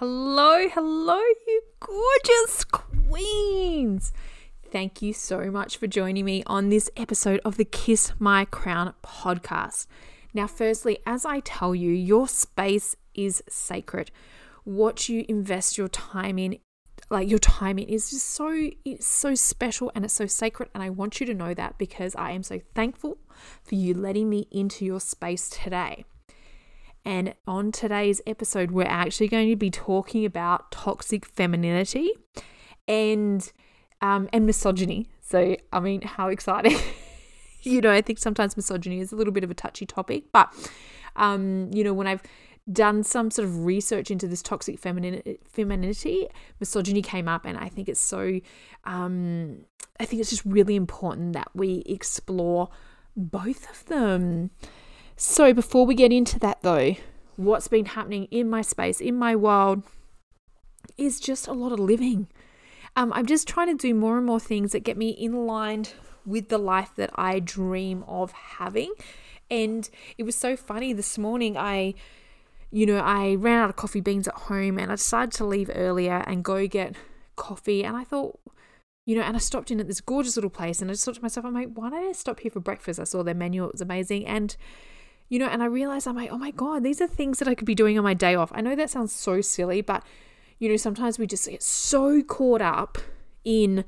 Hello, hello, you gorgeous queens. Thank you so much for joining me on this episode of the Kiss My Crown podcast. Now, firstly, as I tell you, your space is sacred. What you invest your time in, like your time in, is just so it's so special and it's so sacred. And I want you to know that because I am so thankful for you letting me into your space today. And on today's episode, we're actually going to be talking about toxic femininity and um, and misogyny. So, I mean, how exciting! you know, I think sometimes misogyny is a little bit of a touchy topic, but um, you know, when I've done some sort of research into this toxic femininity, misogyny came up, and I think it's so. Um, I think it's just really important that we explore both of them. So, before we get into that though, what's been happening in my space, in my world, is just a lot of living. Um, I'm just trying to do more and more things that get me in line with the life that I dream of having. And it was so funny this morning. I, you know, I ran out of coffee beans at home and I decided to leave earlier and go get coffee. And I thought, you know, and I stopped in at this gorgeous little place and I just thought to myself, I'm like, why don't I stop here for breakfast? I saw their menu, it was amazing. And you know, and I realized I'm like, oh my God, these are things that I could be doing on my day off. I know that sounds so silly, but, you know, sometimes we just get so caught up in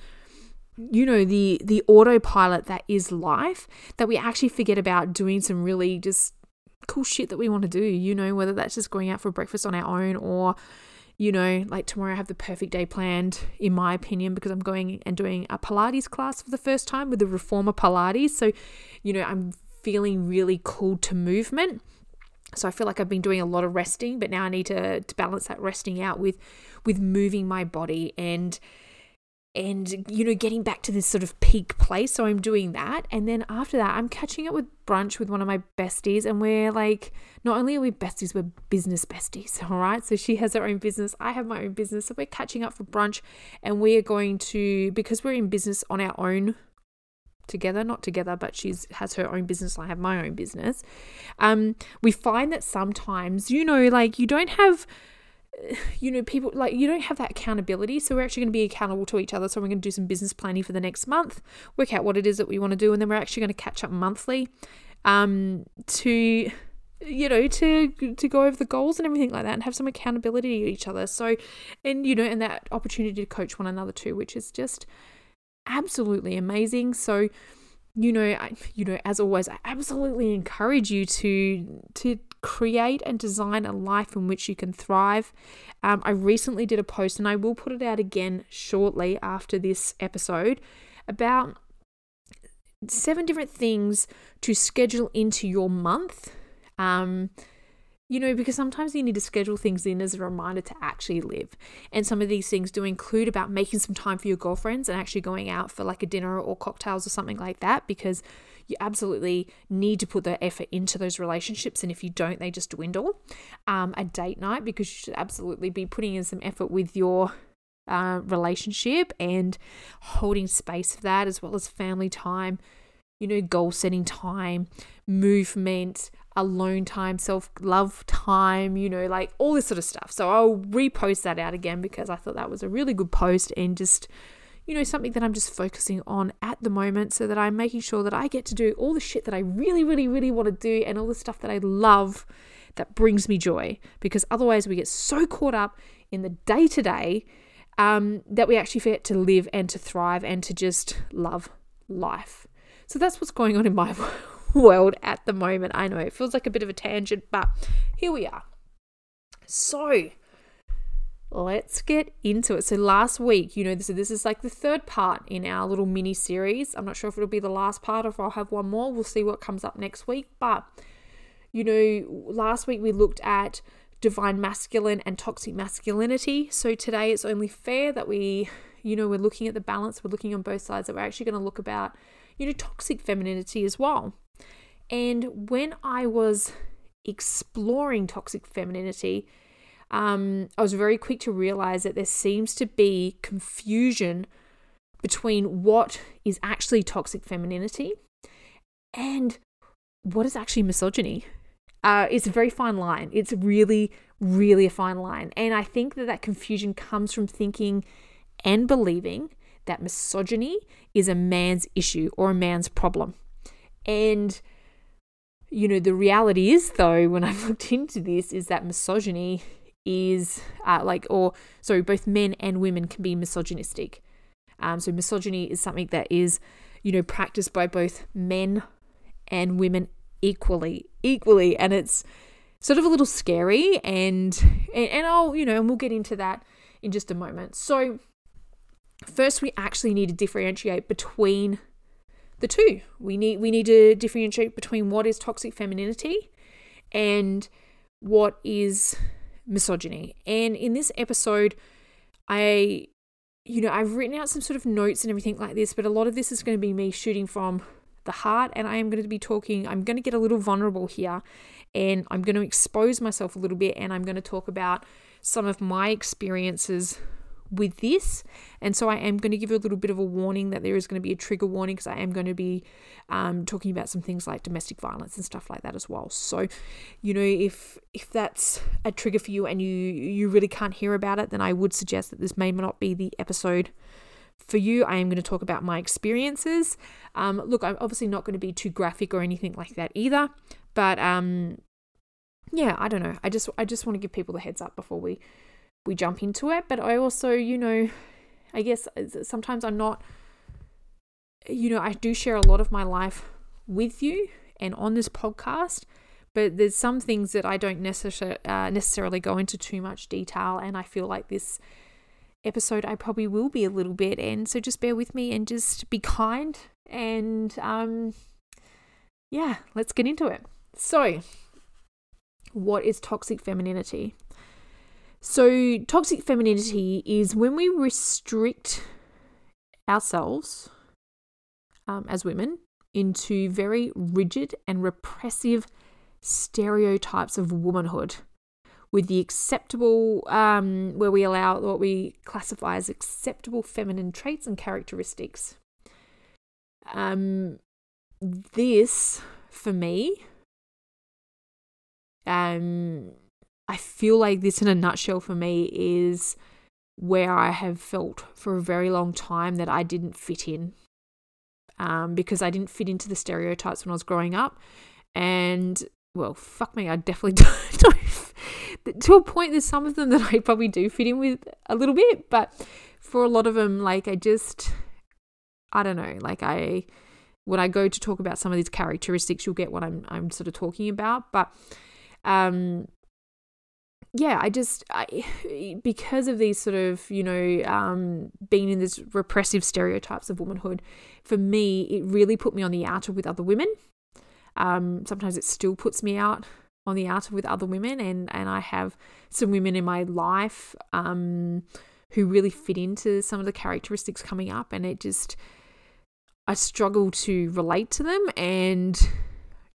you know the the autopilot that is life that we actually forget about doing some really just cool shit that we want to do you know whether that's just going out for breakfast on our own or you know like tomorrow i have the perfect day planned in my opinion because i'm going and doing a pilates class for the first time with the reformer pilates so you know i'm feeling really called to movement. So I feel like I've been doing a lot of resting, but now I need to, to balance that resting out with with moving my body and and you know getting back to this sort of peak place. So i'm doing that. And then after that i'm catching up with brunch with one of my besties and we're like not only are we besties we're business besties all right so she has her own business i have my own business. So we're catching up for brunch and we are going to because we're in business on our own together, not together, but she's has her own business. I have my own business. Um, we find that sometimes, you know, like you don't have you know, people like you don't have that accountability. So we're actually going to be accountable to each other. So we're going to do some business planning for the next month, work out what it is that we want to do, and then we're actually going to catch up monthly um, to you know to to go over the goals and everything like that and have some accountability to each other so and you know and that opportunity to coach one another too which is just absolutely amazing. So, you know, I, you know, as always, I absolutely encourage you to to create and design a life in which you can thrive. Um, I recently did a post, and I will put it out again shortly after this episode about seven different things to schedule into your month. Um, you know, because sometimes you need to schedule things in as a reminder to actually live. And some of these things do include about making some time for your girlfriends and actually going out for like a dinner or cocktails or something like that because you absolutely need to put the effort into those relationships. And if you don't, they just dwindle. Um, a date night because you should absolutely be putting in some effort with your uh, relationship and holding space for that, as well as family time, you know, goal setting time, movement alone time, self love time, you know, like all this sort of stuff. So I'll repost that out again because I thought that was a really good post and just, you know, something that I'm just focusing on at the moment so that I'm making sure that I get to do all the shit that I really, really, really want to do and all the stuff that I love that brings me joy. Because otherwise, we get so caught up in the day to day that we actually forget to live and to thrive and to just love life. So that's what's going on in my world at the moment. I know it feels like a bit of a tangent, but here we are. So, let's get into it. So last week, you know, this, this is like the third part in our little mini series. I'm not sure if it'll be the last part or if I'll have one more. We'll see what comes up next week. But, you know, last week we looked at divine masculine and toxic masculinity. So today it's only fair that we, you know, we're looking at the balance, we're looking on both sides, that we're actually going to look about, you know, toxic femininity as well. And when I was exploring toxic femininity, um, I was very quick to realize that there seems to be confusion between what is actually toxic femininity and what is actually misogyny. Uh, it's a very fine line. It's really, really a fine line. And I think that that confusion comes from thinking and believing that misogyny is a man's issue or a man's problem. And, you know, the reality is, though, when I've looked into this, is that misogyny is uh, like, or sorry, both men and women can be misogynistic. Um, so misogyny is something that is, you know, practiced by both men and women equally, equally, and it's sort of a little scary. And and, and I'll, you know, and we'll get into that in just a moment. So first, we actually need to differentiate between the two. We need we need to differentiate between what is toxic femininity and what is misogyny. And in this episode, I, you know, I've written out some sort of notes and everything like this, but a lot of this is going to be me shooting from the heart. And I am going to be talking, I'm going to get a little vulnerable here and I'm going to expose myself a little bit and I'm going to talk about some of my experiences with this. And so I am going to give you a little bit of a warning that there is going to be a trigger warning because I am going to be um, talking about some things like domestic violence and stuff like that as well. So, you know, if if that's a trigger for you and you you really can't hear about it, then I would suggest that this may not be the episode for you. I am going to talk about my experiences. Um, look, I'm obviously not going to be too graphic or anything like that either, but um, yeah, I don't know. I just I just want to give people the heads up before we we jump into it. But I also, you know, I guess sometimes I'm not, you know, I do share a lot of my life with you and on this podcast, but there's some things that I don't necessarily uh, necessarily go into too much detail, and I feel like this episode I probably will be a little bit, and so just bear with me and just be kind, and um, yeah, let's get into it. So, what is toxic femininity? So, toxic femininity is when we restrict ourselves um, as women into very rigid and repressive stereotypes of womanhood with the acceptable, um, where we allow what we classify as acceptable feminine traits and characteristics. Um, this, for me, um, I feel like this, in a nutshell, for me, is where I have felt for a very long time that I didn't fit in. Um, because I didn't fit into the stereotypes when I was growing up. And well, fuck me, I definitely don't, to a point, there's some of them that I probably do fit in with a little bit, but for a lot of them, like I just, I don't know, like I, when I go to talk about some of these characteristics, you'll get what I'm I'm sort of talking about, but um yeah, I just I, because of these sort of you know um, being in this repressive stereotypes of womanhood, for me it really put me on the outer with other women. Um, sometimes it still puts me out on the outer with other women, and and I have some women in my life um, who really fit into some of the characteristics coming up, and it just I struggle to relate to them, and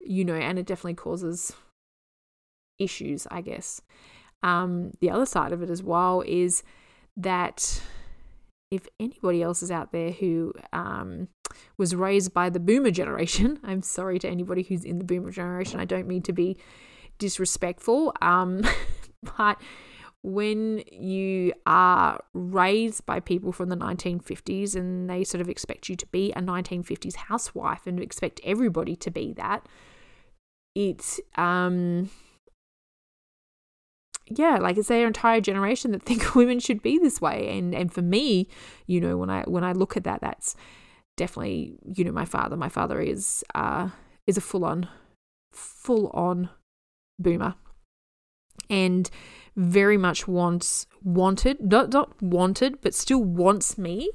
you know, and it definitely causes issues, I guess. Um, the other side of it as well is that if anybody else is out there who um, was raised by the boomer generation, I'm sorry to anybody who's in the boomer generation, I don't mean to be disrespectful, um, but when you are raised by people from the 1950s and they sort of expect you to be a 1950s housewife and expect everybody to be that, it's um, yeah, like it's their entire generation that think women should be this way. And and for me, you know, when I when I look at that, that's definitely, you know, my father. My father is uh is a full on full on boomer. And very much wants wanted, not not wanted, but still wants me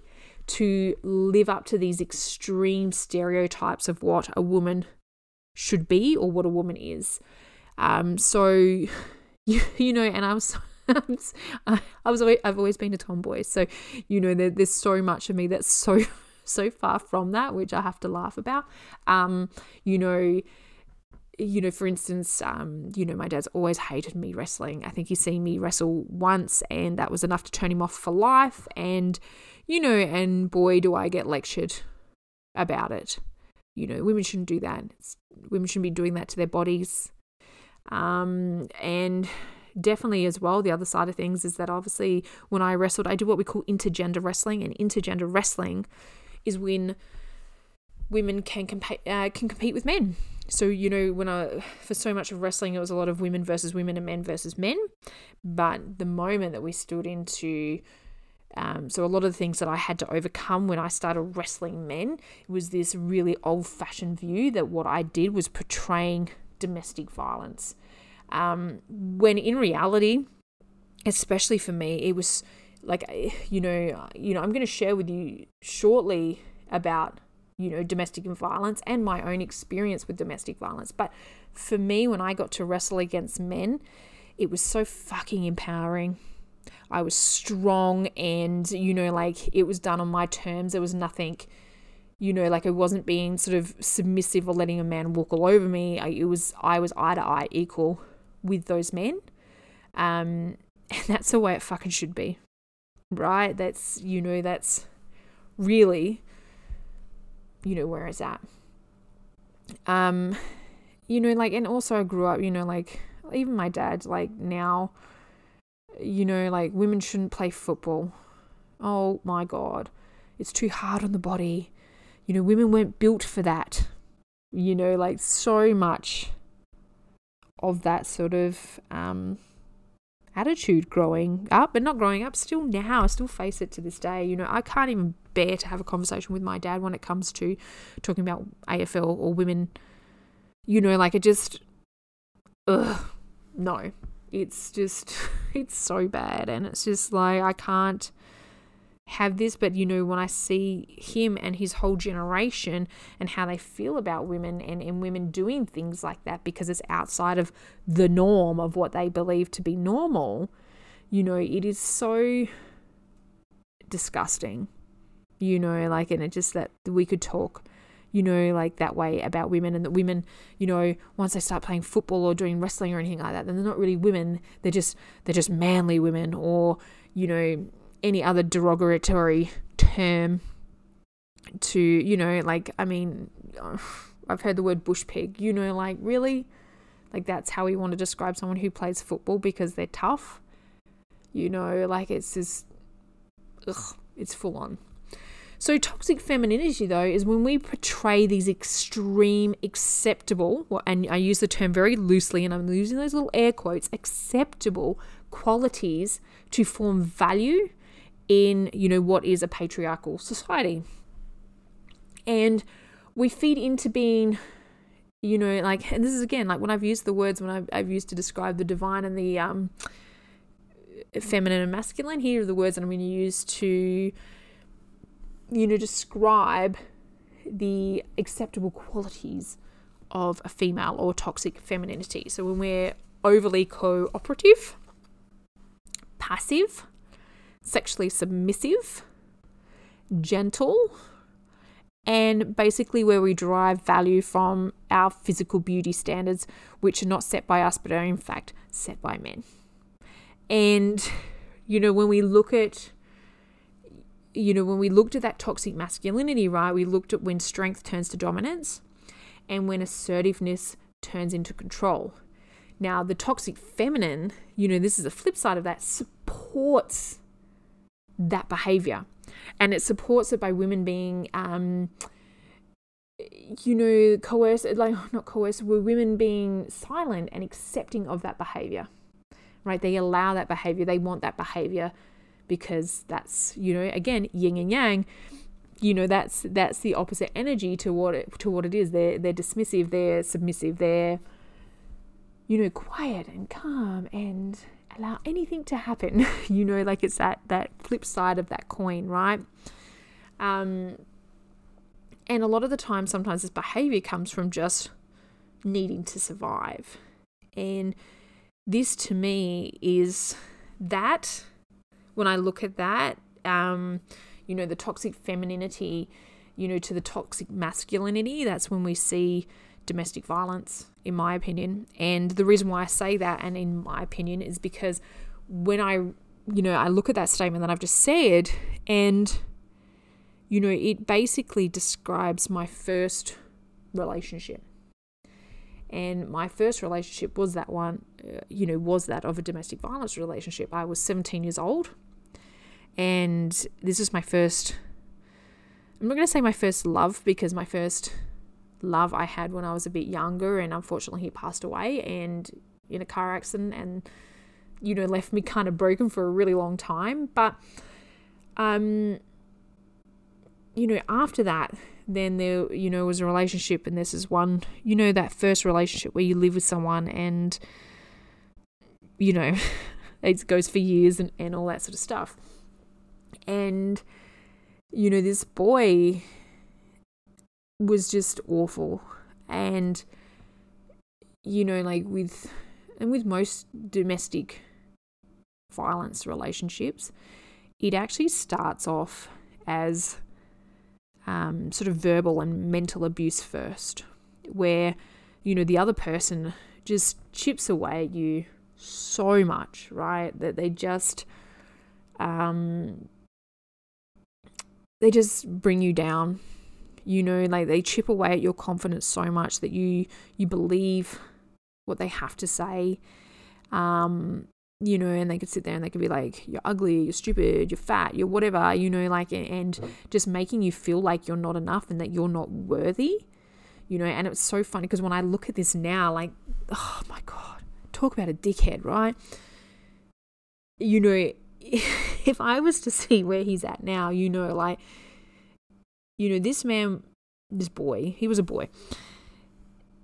to live up to these extreme stereotypes of what a woman should be or what a woman is. Um, so you, you know, and I was. I was always, I've always been a tomboy, so you know there, there's so much of me that's so so far from that, which I have to laugh about. Um, you know, you know, for instance, um, you know, my dad's always hated me wrestling. I think he's seen me wrestle once, and that was enough to turn him off for life. And, you know, and boy, do I get lectured about it. You know, women shouldn't do that. It's, women shouldn't be doing that to their bodies. Um, and definitely as well, the other side of things is that obviously when I wrestled, I do what we call intergender wrestling, and intergender wrestling is when women can compete uh, can compete with men. So you know when I for so much of wrestling it was a lot of women versus women and men versus men, but the moment that we stood into um, so a lot of the things that I had to overcome when I started wrestling men was this really old-fashioned view that what I did was portraying domestic violence, um, when in reality, especially for me, it was like you know you know I'm going to share with you shortly about you know, domestic violence and my own experience with domestic violence. But for me, when I got to wrestle against men, it was so fucking empowering. I was strong and, you know, like it was done on my terms. There was nothing, you know, like I wasn't being sort of submissive or letting a man walk all over me. I, it was, I was eye to eye equal with those men. Um, and that's the way it fucking should be, right? That's, you know, that's really you know, where it's at. Um, you know, like, and also I grew up, you know, like, even my dad, like, now, you know, like, women shouldn't play football. Oh my God. It's too hard on the body. You know, women weren't built for that. You know, like, so much of that sort of, um, attitude growing up, but not growing up, still now, I still face it to this day. You know, I can't even bear to have a conversation with my dad when it comes to talking about AFL or women. You know, like it just, ugh, no. It's just, it's so bad. And it's just like, I can't have this, but you know, when I see him and his whole generation and how they feel about women and, and women doing things like that because it's outside of the norm of what they believe to be normal, you know, it is so disgusting. You know, like, and it just that we could talk you know, like that way about women, and that women, you know, once they start playing football or doing wrestling or anything like that, then they're not really women. They're just they're just manly women, or you know, any other derogatory term to, you know, like, I mean, I've heard the word bush pig, you know, like, really? Like, that's how we want to describe someone who plays football because they're tough. You know, like, it's just, ugh, it's full on. So, toxic femininity, though, is when we portray these extreme, acceptable, and I use the term very loosely, and I'm using those little air quotes, acceptable qualities to form value in, you know, what is a patriarchal society. And we feed into being, you know, like, and this is again, like when I've used the words when I've, I've used to describe the divine and the um, feminine and masculine, here are the words that I'm going to use to, you know, describe the acceptable qualities of a female or toxic femininity. So when we're overly cooperative, passive, sexually submissive, gentle, and basically where we derive value from our physical beauty standards, which are not set by us but are in fact set by men. And, you know, when we look at you know, when we looked at that toxic masculinity, right, we looked at when strength turns to dominance and when assertiveness turns into control. Now, the toxic feminine, you know, this is a flip side of that, supports that behavior. And it supports it by women being, um, you know, coerced, like not coerced, were women being silent and accepting of that behavior, right? They allow that behavior, they want that behavior because that's, you know, again, yin and yang. You know, that's that's the opposite energy to what it to what it is. They're they're dismissive, they're submissive, they're you know, quiet and calm and allow anything to happen. you know, like it's that that flip side of that coin, right? Um, and a lot of the time, sometimes this behavior comes from just needing to survive. And this to me is that when I look at that, um, you know, the toxic femininity, you know, to the toxic masculinity, that's when we see domestic violence, in my opinion. And the reason why I say that, and in my opinion, is because when I, you know, I look at that statement that I've just said, and, you know, it basically describes my first relationship. And my first relationship was that one, uh, you know, was that of a domestic violence relationship. I was 17 years old. And this is my first, I'm not going to say my first love because my first love I had when I was a bit younger. And unfortunately, he passed away and in a car accident and, you know, left me kind of broken for a really long time. But, um, you know, after that, then there you know was a relationship and this is one you know that first relationship where you live with someone and you know it goes for years and, and all that sort of stuff and you know this boy was just awful and you know like with and with most domestic violence relationships it actually starts off as um, sort of verbal and mental abuse first, where, you know, the other person just chips away at you so much, right? That they just, um, they just bring you down. You know, like they chip away at your confidence so much that you you believe what they have to say. Um, you know, and they could sit there and they could be like, you're ugly, you're stupid, you're fat, you're whatever, you know, like, and just making you feel like you're not enough and that you're not worthy, you know. And it's so funny because when I look at this now, like, oh my God, talk about a dickhead, right? You know, if I was to see where he's at now, you know, like, you know, this man, this boy, he was a boy.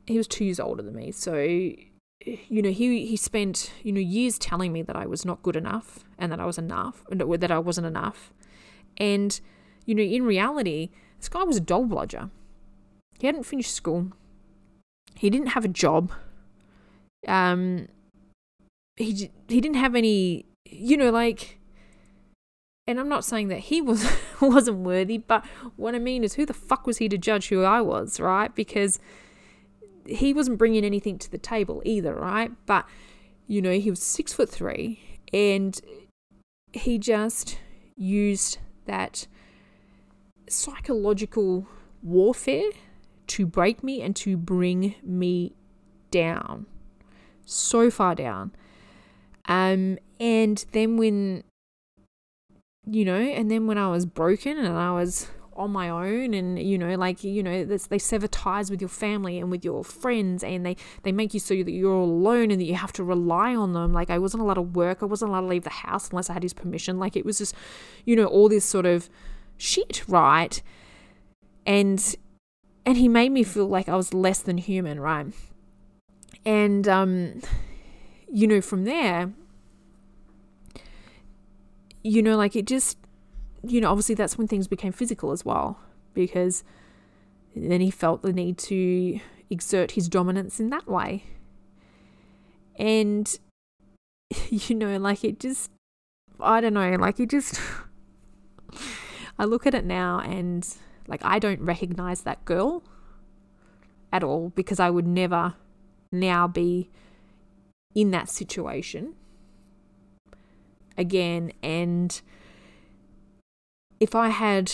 He was two years older than me. So you know, he he spent you know years telling me that I was not good enough and that I was enough, that I wasn't enough, and you know, in reality, this guy was a dog bludger. He hadn't finished school. He didn't have a job. Um, he he didn't have any, you know, like. And I'm not saying that he was wasn't worthy, but what I mean is, who the fuck was he to judge who I was, right? Because he wasn't bringing anything to the table either, right? But you know, he was six foot three, and he just used that psychological warfare to break me and to bring me down so far down. Um, and then when, you know, and then when I was broken and I was on my own and you know like you know they sever ties with your family and with your friends and they they make you so that you're all alone and that you have to rely on them. Like i wasn't allowed to work. I wasn't allowed to leave the house unless i had his permission. Like it was just you know all this sort of shit right? And and he made me feel like i was less than human right? And um you know from there you know like it just you know, obviously that's when things became physical as well, because then he felt the need to exert his dominance in that way. And, you know, like it just, I don't know, like it just, I look at it now and like I don't recognize that girl at all because I would never now be in that situation again. And, if I had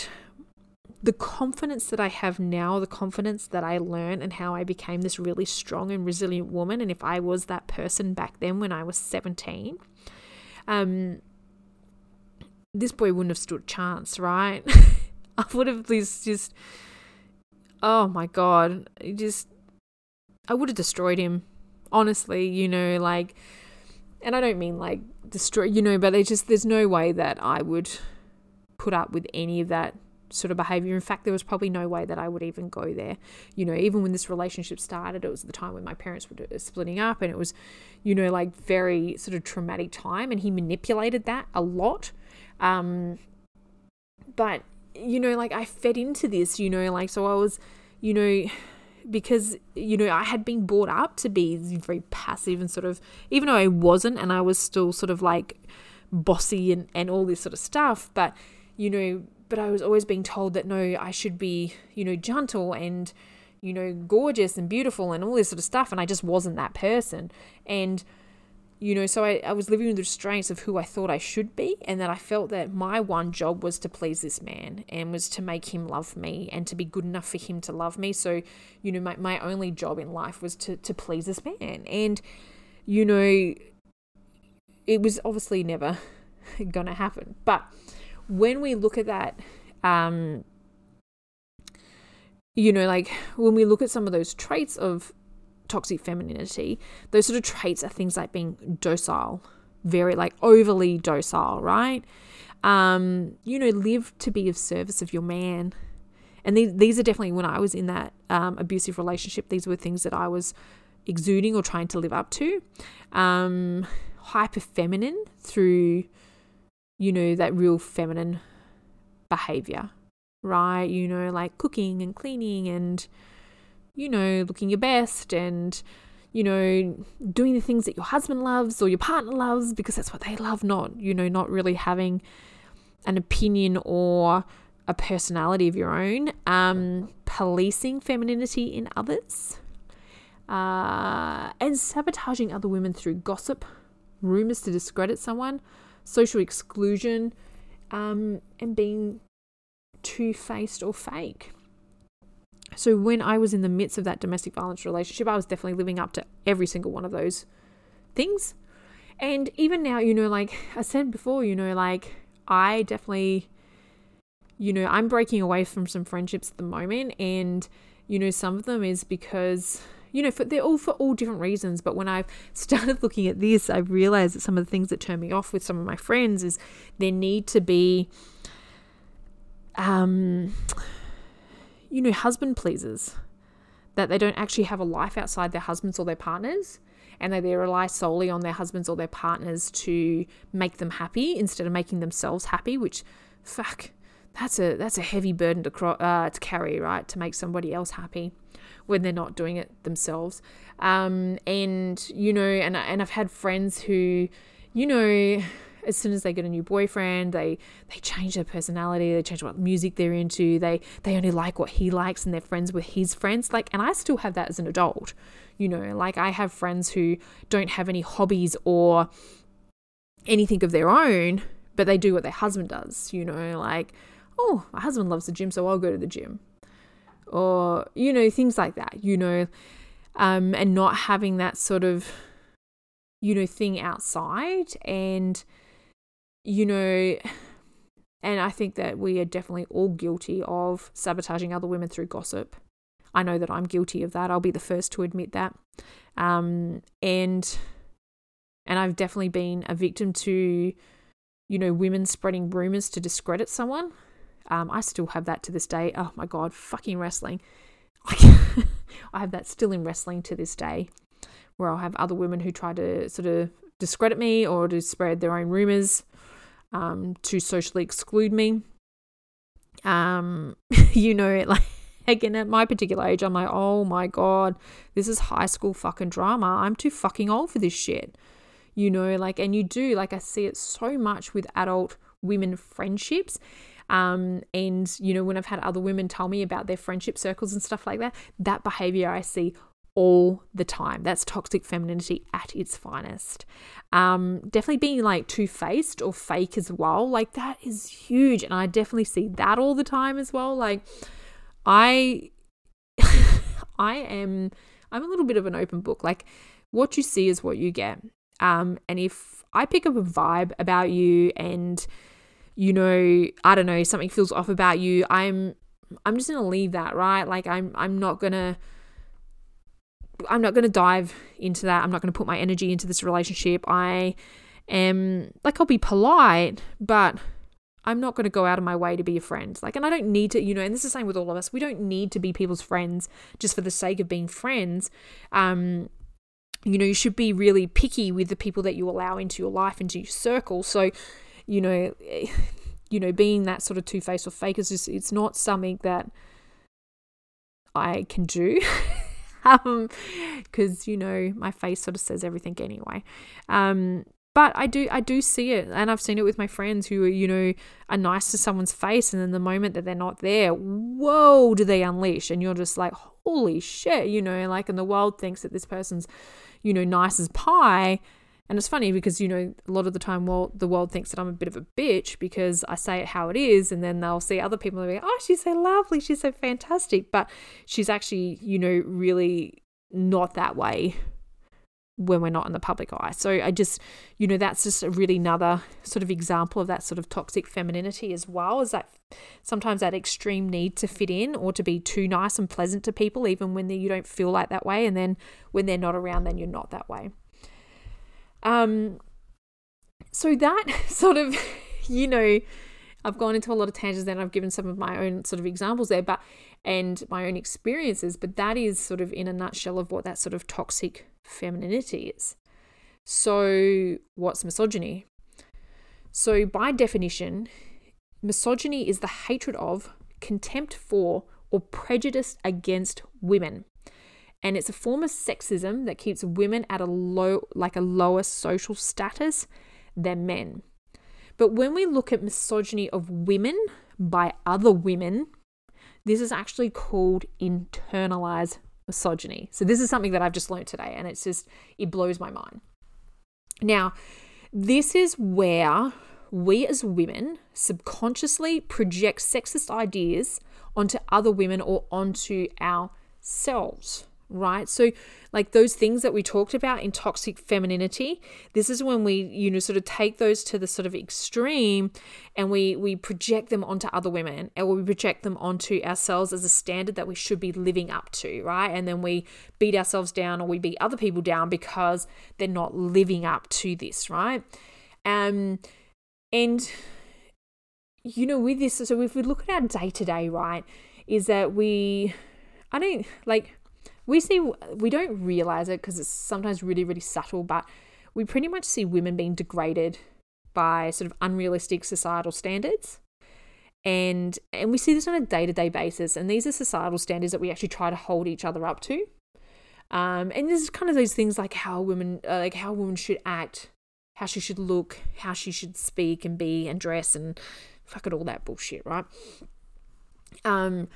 the confidence that I have now, the confidence that I learned and how I became this really strong and resilient woman, and if I was that person back then when I was 17, um, this boy wouldn't have stood a chance, right? I would have just, just, oh my God, just, I would have destroyed him, honestly, you know, like, and I don't mean like destroy, you know, but it's just, there's no way that I would put up with any of that sort of behavior. In fact, there was probably no way that I would even go there. You know, even when this relationship started, it was the time when my parents were uh, splitting up, and it was, you know, like very sort of traumatic time, and he manipulated that a lot. Um, but you know, like I fed into this, you know, like so I was, you know, because you know I had been brought up to be very passive and sort of even though I wasn't and I was still sort of like bossy and, and all this sort of stuff but you know but I was always being told that no I should be you know gentle and you know gorgeous and beautiful and all this sort of stuff and I just wasn't that person. And you know, so I, I was living with the restraints of who I thought I should be, and that I felt that my one job was to please this man and was to make him love me and to be good enough for him to love me. So, you know, my, my only job in life was to, to please this man. And, you know, it was obviously never going to happen. But when we look at that, um, you know, like when we look at some of those traits of toxic femininity, those sort of traits are things like being docile, very like overly docile, right? Um, you know, live to be of service of your man. And these, these are definitely when I was in that um, abusive relationship, these were things that I was exuding or trying to live up to. Um, hyper feminine through, you know, that real feminine behavior, right? You know, like cooking and cleaning and you know, looking your best and, you know, doing the things that your husband loves or your partner loves because that's what they love, not, you know, not really having an opinion or a personality of your own. Um, policing femininity in others. Uh, and sabotaging other women through gossip, rumors to discredit someone, social exclusion, um, and being two faced or fake. So when I was in the midst of that domestic violence relationship, I was definitely living up to every single one of those things. And even now, you know, like I said before, you know, like I definitely, you know, I'm breaking away from some friendships at the moment. And, you know, some of them is because, you know, for, they're all for all different reasons. But when I've started looking at this, I've realized that some of the things that turn me off with some of my friends is there need to be, um, you know, husband pleasers, that they don't actually have a life outside their husbands or their partners, and that they rely solely on their husbands or their partners to make them happy instead of making themselves happy, which, fuck, that's a that's a heavy burden to cro- uh, to carry, right? To make somebody else happy when they're not doing it themselves. Um, and you know, and and I've had friends who, you know, as soon as they get a new boyfriend, they they change their personality, they change what music they're into, they they only like what he likes and they're friends with his friends. Like and I still have that as an adult. You know, like I have friends who don't have any hobbies or anything of their own, but they do what their husband does, you know, like, oh, my husband loves the gym, so I'll go to the gym. Or, you know, things like that, you know, um, and not having that sort of, you know, thing outside and you know, and I think that we are definitely all guilty of sabotaging other women through gossip. I know that I'm guilty of that. I'll be the first to admit that. Um, and and I've definitely been a victim to, you know, women spreading rumors to discredit someone. Um, I still have that to this day. Oh my god, fucking wrestling. I have that still in wrestling to this day, where I'll have other women who try to sort of discredit me or to spread their own rumors um, to socially exclude me. Um, you know, like again at my particular age, I'm like, oh my god, this is high school fucking drama. I'm too fucking old for this shit. You know, like, and you do like I see it so much with adult women friendships. Um, and you know, when I've had other women tell me about their friendship circles and stuff like that, that behavior I see all the time. That's toxic femininity at its finest. Um, definitely being like two faced or fake as well. Like that is huge. And I definitely see that all the time as well. Like I I am I'm a little bit of an open book. Like what you see is what you get. Um, and if I pick up a vibe about you and you know, I don't know, something feels off about you, I'm I'm just gonna leave that, right? Like I'm I'm not gonna I'm not going to dive into that. I'm not going to put my energy into this relationship. I am like I'll be polite, but I'm not going to go out of my way to be a friend. Like, and I don't need to, you know, and this is the same with all of us. We don't need to be people's friends just for the sake of being friends. Um, you know, you should be really picky with the people that you allow into your life, into your circle. So, you know, you know, being that sort of two faced or fake is just, it's not something that I can do. um, because you know my face sort of says everything anyway. Um, but I do I do see it, and I've seen it with my friends who you know are nice to someone's face, and then the moment that they're not there, whoa, do they unleash? And you're just like, holy shit, you know, like, and the world thinks that this person's, you know, nice as pie. And it's funny because, you know, a lot of the time, well, the world thinks that I'm a bit of a bitch because I say it how it is. And then they'll see other people and be like, oh, she's so lovely. She's so fantastic. But she's actually, you know, really not that way when we're not in the public eye. So I just, you know, that's just a really another sort of example of that sort of toxic femininity as well, is that sometimes that extreme need to fit in or to be too nice and pleasant to people, even when you don't feel like that way. And then when they're not around, then you're not that way. Um, so that sort of, you know, I've gone into a lot of tangents and I've given some of my own sort of examples there, but and my own experiences, but that is sort of in a nutshell of what that sort of toxic femininity is. So, what's misogyny? So, by definition, misogyny is the hatred of, contempt for, or prejudice against women. And it's a form of sexism that keeps women at a low, like a lower social status than men. But when we look at misogyny of women by other women, this is actually called internalized misogyny. So this is something that I've just learned today and it's just it blows my mind. Now, this is where we as women subconsciously project sexist ideas onto other women or onto ourselves right? So, like those things that we talked about in toxic femininity, this is when we, you know, sort of take those to the sort of extreme and we we project them onto other women and we project them onto ourselves as a standard that we should be living up to, right? And then we beat ourselves down or we beat other people down because they're not living up to this, right? Um and you know, with this, so if we look at our day to day, right, is that we I don't like we see we don't realize it because it's sometimes really really subtle but we pretty much see women being degraded by sort of unrealistic societal standards. And and we see this on a day-to-day basis and these are societal standards that we actually try to hold each other up to. Um, and this is kind of those things like how women uh, like how women should act how she should look how she should speak and be and dress and fuck it all that bullshit right? Um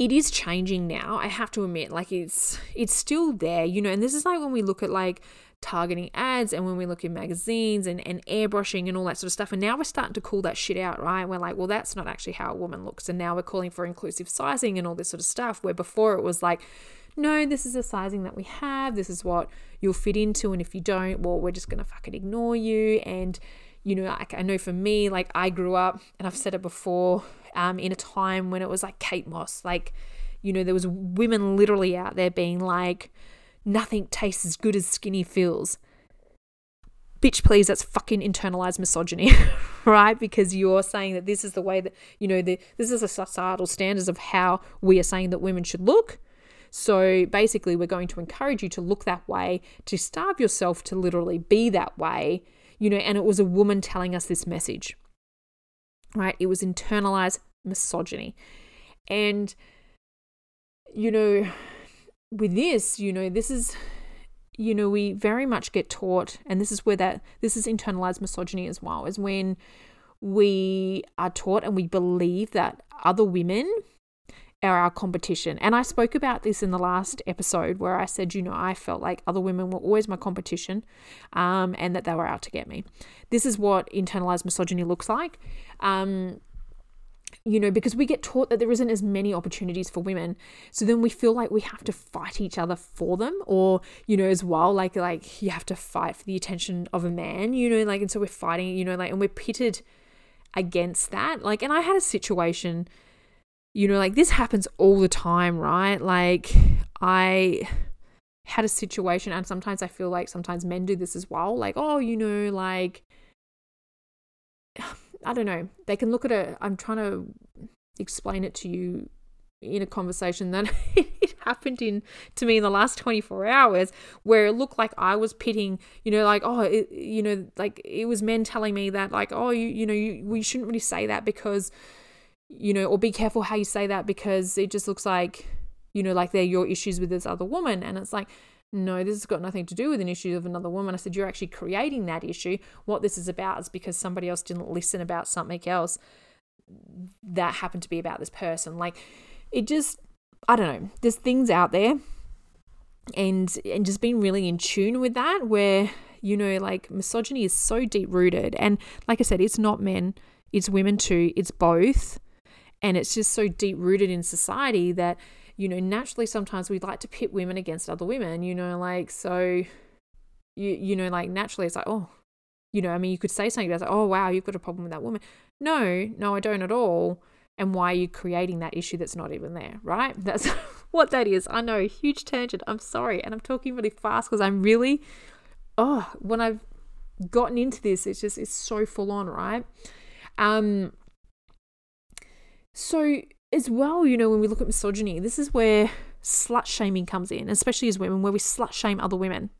it is changing now i have to admit like it's it's still there you know and this is like when we look at like targeting ads and when we look in magazines and, and airbrushing and all that sort of stuff and now we're starting to call that shit out right? We're like well that's not actually how a woman looks and now we're calling for inclusive sizing and all this sort of stuff where before it was like no this is the sizing that we have this is what you'll fit into and if you don't well we're just gonna fucking ignore you and you know like i know for me like i grew up and i've said it before um, in a time when it was like Kate Moss. Like, you know, there was women literally out there being like, nothing tastes as good as skinny feels. Bitch, please, that's fucking internalized misogyny, right? Because you're saying that this is the way that, you know, the, this is a societal standards of how we are saying that women should look. So basically, we're going to encourage you to look that way, to starve yourself to literally be that way, you know, and it was a woman telling us this message right? It was internalized misogyny. And, you know, with this, you know, this is, you know, we very much get taught, and this is where that, this is internalized misogyny as well, is when we are taught and we believe that other women are our competition. And I spoke about this in the last episode where I said, you know, I felt like other women were always my competition um, and that they were out to get me. This is what internalized misogyny looks like. Um, you know, because we get taught that there isn't as many opportunities for women. So then we feel like we have to fight each other for them or, you know, as well, like like you have to fight for the attention of a man, you know, like and so we're fighting, you know, like and we're pitted against that. Like and I had a situation you know, like this happens all the time, right? Like I had a situation, and sometimes I feel like sometimes men do this as well. Like, oh, you know, like, I don't know. They can look at it. I'm trying to explain it to you in a conversation that it happened in to me in the last 24 hours where it looked like I was pitting you know like oh it, you know like it was men telling me that like oh you you know you, we shouldn't really say that because you know, or be careful how you say that because it just looks like, you know, like they're your issues with this other woman. And it's like, no, this has got nothing to do with an issue of another woman. I said, you're actually creating that issue. What this is about is because somebody else didn't listen about something else that happened to be about this person. Like, it just, I don't know, there's things out there and and just being really in tune with that where you know like misogyny is so deep rooted and like i said it's not men it's women too it's both and it's just so deep rooted in society that you know naturally sometimes we'd like to pit women against other women you know like so you you know like naturally it's like oh you know i mean you could say something that's like oh wow you've got a problem with that woman no no i don't at all and why are you creating that issue that's not even there, right? That's what that is. I know, huge tangent. I'm sorry. And I'm talking really fast because I'm really, oh, when I've gotten into this, it's just, it's so full on, right? Um, so, as well, you know, when we look at misogyny, this is where slut shaming comes in, especially as women, where we slut shame other women.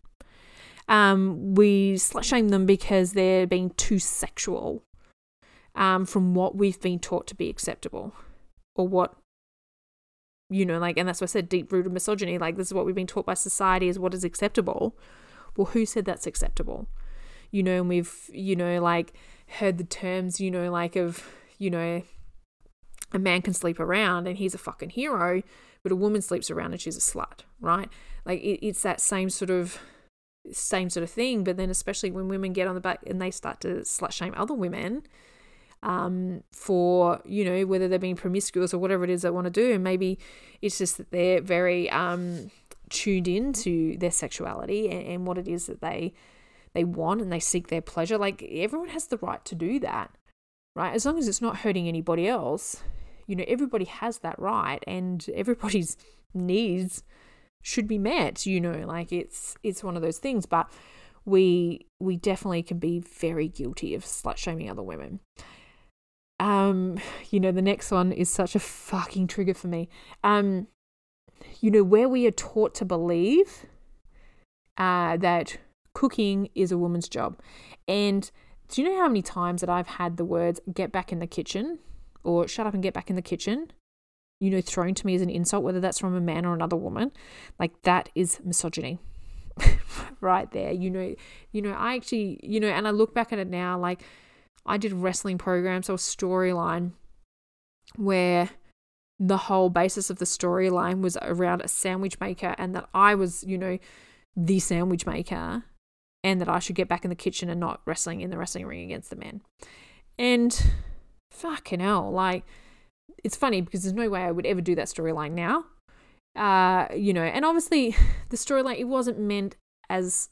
Um, we slut shame them because they're being too sexual um, from what we've been taught to be acceptable or what you know like and that's why i said deep rooted misogyny like this is what we've been taught by society is what is acceptable well who said that's acceptable you know and we've you know like heard the terms you know like of you know a man can sleep around and he's a fucking hero but a woman sleeps around and she's a slut right? Like it, it's that same sort of same sort of thing but then especially when women get on the back and they start to slut shame other women um, for you know whether they're being promiscuous or whatever it is they want to do and maybe it's just that they're very um, tuned into their sexuality and, and what it is that they they want and they seek their pleasure. Like everyone has the right to do that right as long as it's not hurting anybody else you know everybody has that right and everybody's needs should be met you know like it's it's one of those things but we we definitely can be very guilty of slut shaming other women um, you know, the next one is such a fucking trigger for me. Um, you know, where we are taught to believe uh, that cooking is a woman's job. And do you know how many times that I've had the words get back in the kitchen or shut up and get back in the kitchen, you know, thrown to me as an insult, whether that's from a man or another woman? Like that is misogyny. right there. You know, you know, I actually, you know, and I look back at it now, like I did wrestling programs or storyline where the whole basis of the storyline was around a sandwich maker and that I was, you know, the sandwich maker and that I should get back in the kitchen and not wrestling in the wrestling ring against the men. And fucking hell, like it's funny because there's no way I would ever do that storyline now. Uh, you know, and obviously the storyline it wasn't meant as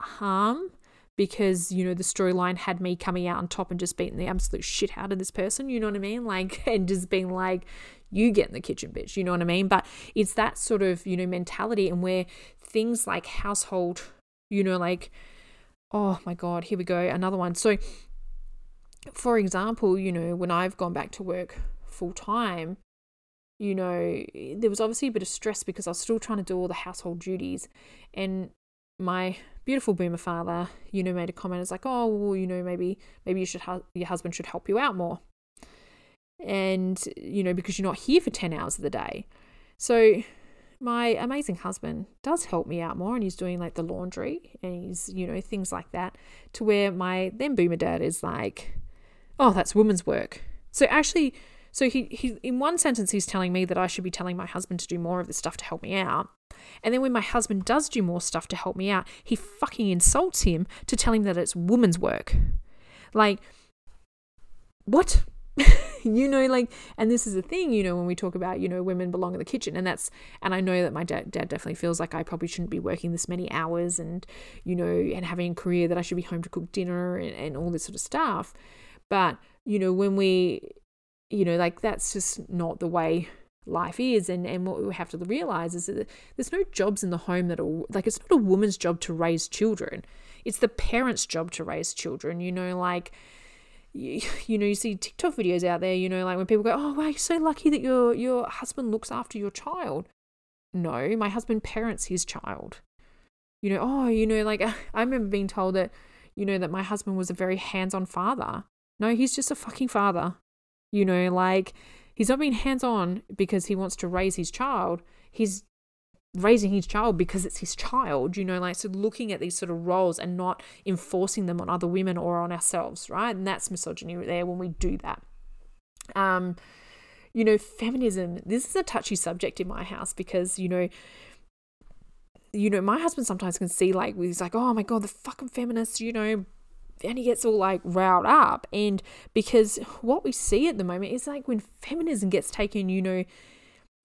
harm because you know the storyline had me coming out on top and just beating the absolute shit out of this person you know what i mean like and just being like you get in the kitchen bitch you know what i mean but it's that sort of you know mentality and where things like household you know like oh my god here we go another one so for example you know when i've gone back to work full time you know there was obviously a bit of stress because i was still trying to do all the household duties and my beautiful boomer father, you know, made a comment. It's like, oh, well, you know, maybe maybe you should ha- your husband should help you out more, and you know, because you're not here for ten hours of the day. So my amazing husband does help me out more, and he's doing like the laundry and he's you know things like that. To where my then boomer dad is like, oh, that's woman's work. So actually. So he, he in one sentence he's telling me that I should be telling my husband to do more of this stuff to help me out. And then when my husband does do more stuff to help me out, he fucking insults him to tell him that it's woman's work. Like, what? you know, like, and this is the thing, you know, when we talk about, you know, women belong in the kitchen, and that's, and I know that my dad, dad definitely feels like I probably shouldn't be working this many hours and, you know, and having a career that I should be home to cook dinner and, and all this sort of stuff. But, you know, when we, you know, like, that's just not the way life is and and what we have to realize is that there's no jobs in the home that are like it's not a woman's job to raise children it's the parents job to raise children you know like you, you know you see tiktok videos out there you know like when people go oh wow you're so lucky that your your husband looks after your child. No my husband parents his child. You know oh you know like i remember being told that you know that my husband was a very hands-on father. No he's just a fucking father. You know, like he's not being hands on because he wants to raise his child. He's raising his child because it's his child, you know, like so looking at these sort of roles and not enforcing them on other women or on ourselves, right? And that's misogyny there when we do that. Um, you know, feminism, this is a touchy subject in my house because, you know, you know, my husband sometimes can see like he's like, oh my god, the fucking feminists, you know, and he gets all like riled up. And because what we see at the moment is like when feminism gets taken, you know,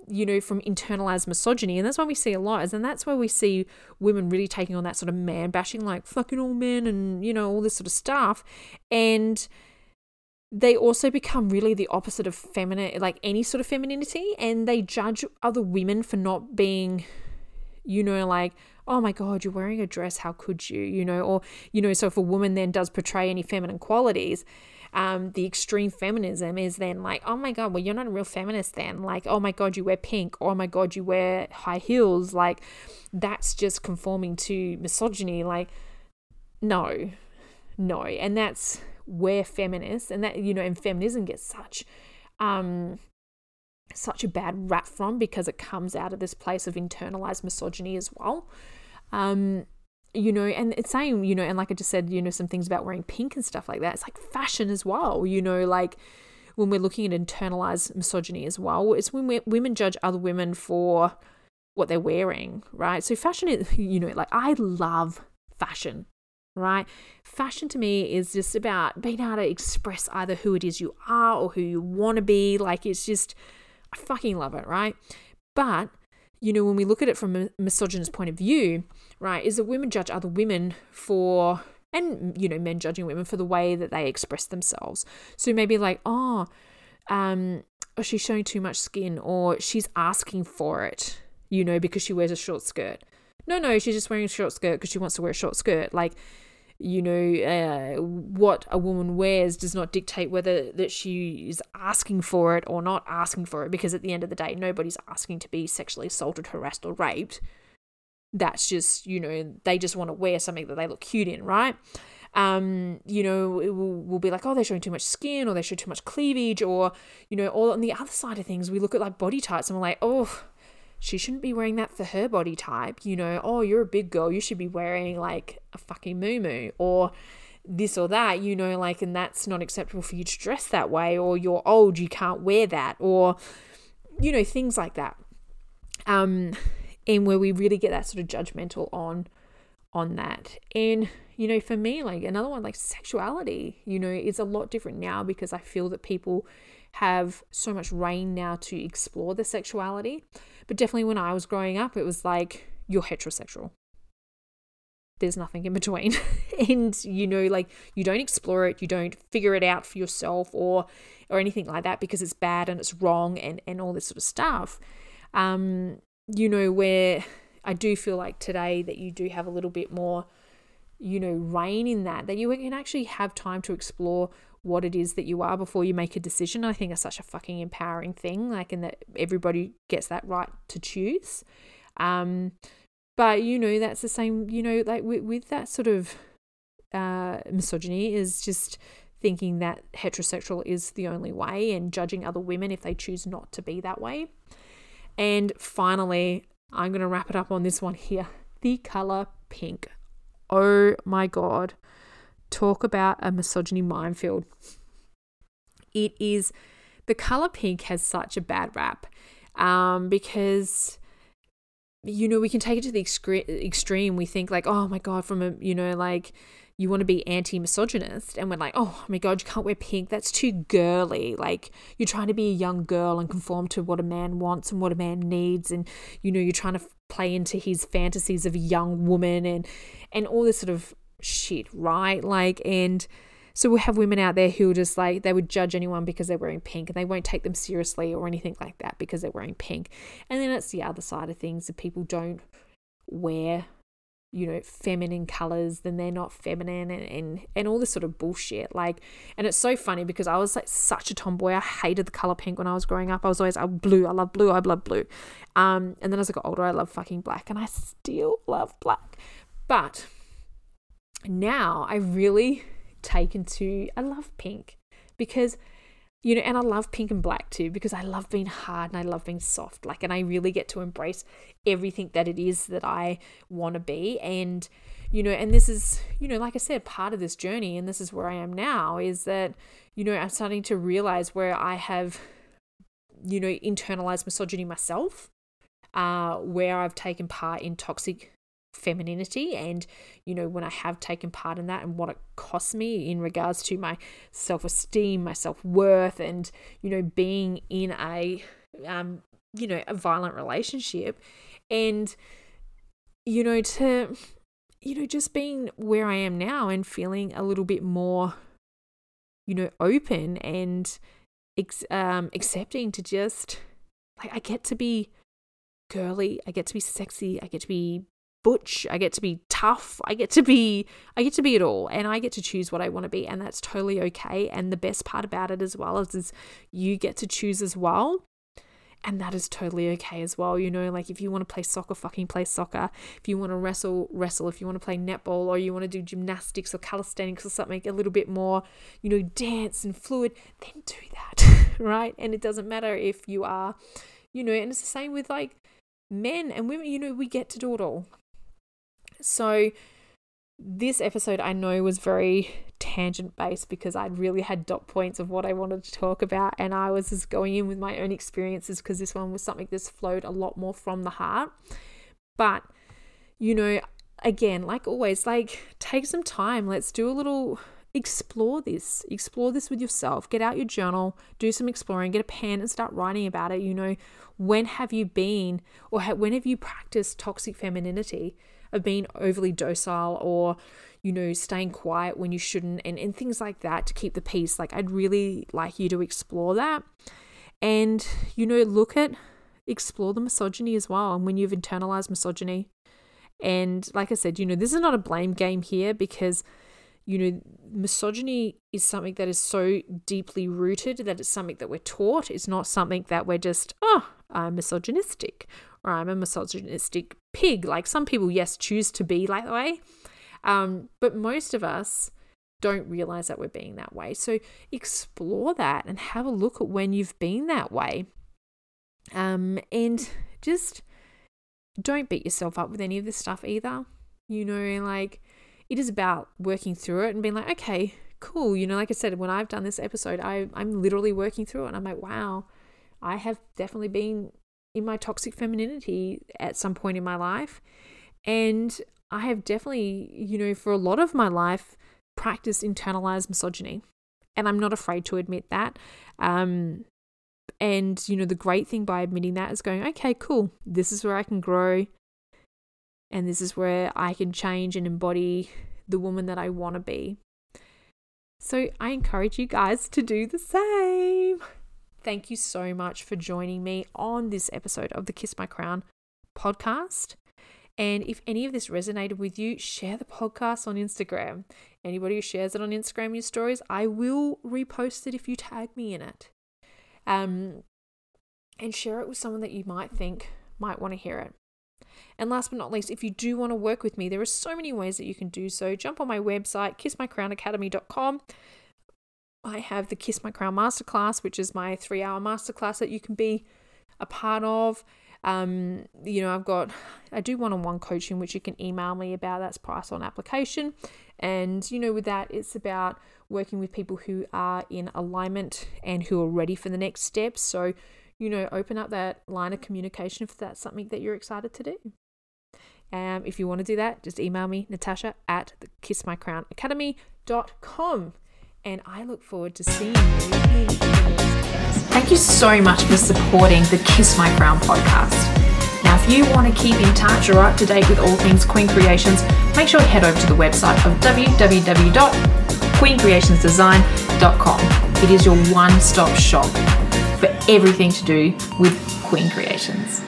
you know, from internalized misogyny. And that's why we see a lot. And that's why we see women really taking on that sort of man bashing, like fucking all men and, you know, all this sort of stuff. And they also become really the opposite of feminine, like any sort of femininity. And they judge other women for not being, you know, like, oh my God, you're wearing a dress. How could you? You know, or, you know, so if a woman then does portray any feminine qualities, um, the extreme feminism is then like, oh my God, well, you're not a real feminist then. Like, oh my God, you wear pink. Oh my God, you wear high heels. Like, that's just conforming to misogyny. Like, no, no. And that's where feminists and that, you know, and feminism gets such, um, such a bad rap from because it comes out of this place of internalized misogyny as well. Um, you know, and it's saying, you know, and like I just said, you know, some things about wearing pink and stuff like that. It's like fashion as well, you know, like when we're looking at internalized misogyny as well, it's when women judge other women for what they're wearing, right? So fashion is, you know, like I love fashion, right? Fashion to me is just about being able to express either who it is you are or who you want to be. Like it's just, I fucking love it, right? But, you know, when we look at it from a misogynist point of view, right, is that women judge other women for, and, you know, men judging women for the way that they express themselves. So maybe like, oh, um, oh, she's showing too much skin, or she's asking for it, you know, because she wears a short skirt. No, no, she's just wearing a short skirt because she wants to wear a short skirt. Like, you know, uh, what a woman wears does not dictate whether that she is asking for it or not asking for it. Because at the end of the day, nobody's asking to be sexually assaulted, harassed, or raped that's just you know they just want to wear something that they look cute in right um, you know, it will, will be like, oh, they're showing too much skin or they show too much cleavage, or, you know, all on the other side of things, we look at like body types and we're like, oh, she shouldn't be wearing that for her body type. You know, oh, you're a big girl, you should be wearing like a fucking moo or this or that, you know, like, and that's not acceptable for you to dress that way, or you're old, you can't wear that, or, you know, things like that. Um, and where we really get that sort of judgmental on on that. And you know for me like another one like sexuality you know is a lot different now because i feel that people have so much reign now to explore their sexuality. But definitely when i was growing up it was like you're heterosexual. There's nothing in between. And you know like you don't explore it you don't figure it out for yourself or or anything like that because it's bad and it's wrong and and all this sort of stuff. Um you know, where I do feel like today that you do have a little bit more, you know, reign in that, that you can actually have time to explore what it is that you are before you make a decision. I think it's such a fucking empowering thing, like, and that everybody gets that right to choose. Um, but you know, that's the same, you know, like with, with that sort of uh, misogyny is just thinking that heterosexual is the only way and judging other women if they choose not to be that way. And finally, I'm going to wrap it up on this one here the color pink. Oh my God. Talk about a misogyny minefield. It is the color pink has such a bad rap um, because you know we can take it to the extreme we think like oh my god from a you know like you want to be anti misogynist, and we're like, oh my God, you can't wear pink. That's too girly. Like, you're trying to be a young girl and conform to what a man wants and what a man needs. And, you know, you're trying to play into his fantasies of a young woman and, and all this sort of shit, right? Like, and, so we have women out there who are just like they would judge anyone because they're wearing pink and they won't take them seriously or anything like that because they're wearing pink. And then it's the other side of things that people don't wear you know feminine colors then they're not feminine and, and and all this sort of bullshit. Like and it's so funny because i was like such a tomboy. I hated the color pink when i was growing up. I was always i blue. I love blue. I love blue. Um and then as i got older i love fucking black and i still love black. But now i really taken to i love pink because you know, and I love pink and black too because I love being hard and I love being soft. Like, and I really get to embrace everything that it is that I want to be. And, you know, and this is, you know, like I said, part of this journey, and this is where I am now, is that, you know, I'm starting to realize where I have, you know, internalized misogyny myself, uh, where I've taken part in toxic femininity and you know when i have taken part in that and what it costs me in regards to my self-esteem my self-worth and you know being in a um you know a violent relationship and you know to you know just being where i am now and feeling a little bit more you know open and um accepting to just like i get to be girly i get to be sexy i get to be butch. I get to be tough. I get to be i get to be it all and i get to choose what i want to be and that's totally okay and the best part about it as well is, is you get to choose as well and that is totally okay as well you know like if you want to play soccer fucking play soccer. If you want to wrestle wrestle. If you want to play netball or you want to do gymnastics or calisthenics or something a little bit more you know dance and fluid then do that right? And it doesn't matter if you are you know and it's the same with like men and women you know we get to do it all so, this episode I know was very tangent based because I'd really had dot points of what I wanted to talk about, and I was just going in with my own experiences because this one was something that's flowed a lot more from the heart. But, you know, again, like always, like take some time. Let's do a little explore this. Explore this with yourself. Get out your journal, do some exploring, get a pen and start writing about it. You know, when have you been or when have you practiced toxic femininity? Of being overly docile or you know staying quiet when you shouldn't and, and things like that to keep the peace like i'd really like you to explore that. And you know look at explore the misogyny as well and when you've internalized misogyny. And like i said you know this is not a blame game here because you know misogyny is something that is so deeply rooted that it's something that we're taught. It's not something that we're just oh i'm misogynistic or I'm a misogynistic pig. Like some people, yes, choose to be like that way. Um, but most of us don't realize that we're being that way. So explore that and have a look at when you've been that way. Um, and just don't beat yourself up with any of this stuff either. You know, like it is about working through it and being like, okay, cool. You know, like I said, when I've done this episode, I, I'm literally working through it and I'm like, wow, I have definitely been in my toxic femininity at some point in my life. And I have definitely, you know, for a lot of my life, practiced internalized misogyny. And I'm not afraid to admit that. Um, and, you know, the great thing by admitting that is going, okay, cool, this is where I can grow. And this is where I can change and embody the woman that I want to be. So I encourage you guys to do the same. Thank you so much for joining me on this episode of the Kiss My Crown podcast. And if any of this resonated with you, share the podcast on Instagram. Anybody who shares it on Instagram in your stories, I will repost it if you tag me in it. Um, and share it with someone that you might think might want to hear it. And last but not least, if you do want to work with me, there are so many ways that you can do so. Jump on my website, kissmycrownacademy.com. I have the Kiss My Crown Masterclass, which is my three hour masterclass that you can be a part of. Um, you know, I've got, I do one on one coaching, which you can email me about. That's price on application. And, you know, with that, it's about working with people who are in alignment and who are ready for the next steps. So, you know, open up that line of communication if that's something that you're excited to do. Um, if you want to do that, just email me, Natasha at the kissmycrownacademy.com and I look forward to seeing you in the next. Thank you so much for supporting the Kiss My Crown podcast. Now, if you want to keep in touch or up to date with all things Queen Creations, make sure to head over to the website of www.queencreationsdesign.com. It is your one stop shop for everything to do with Queen Creations.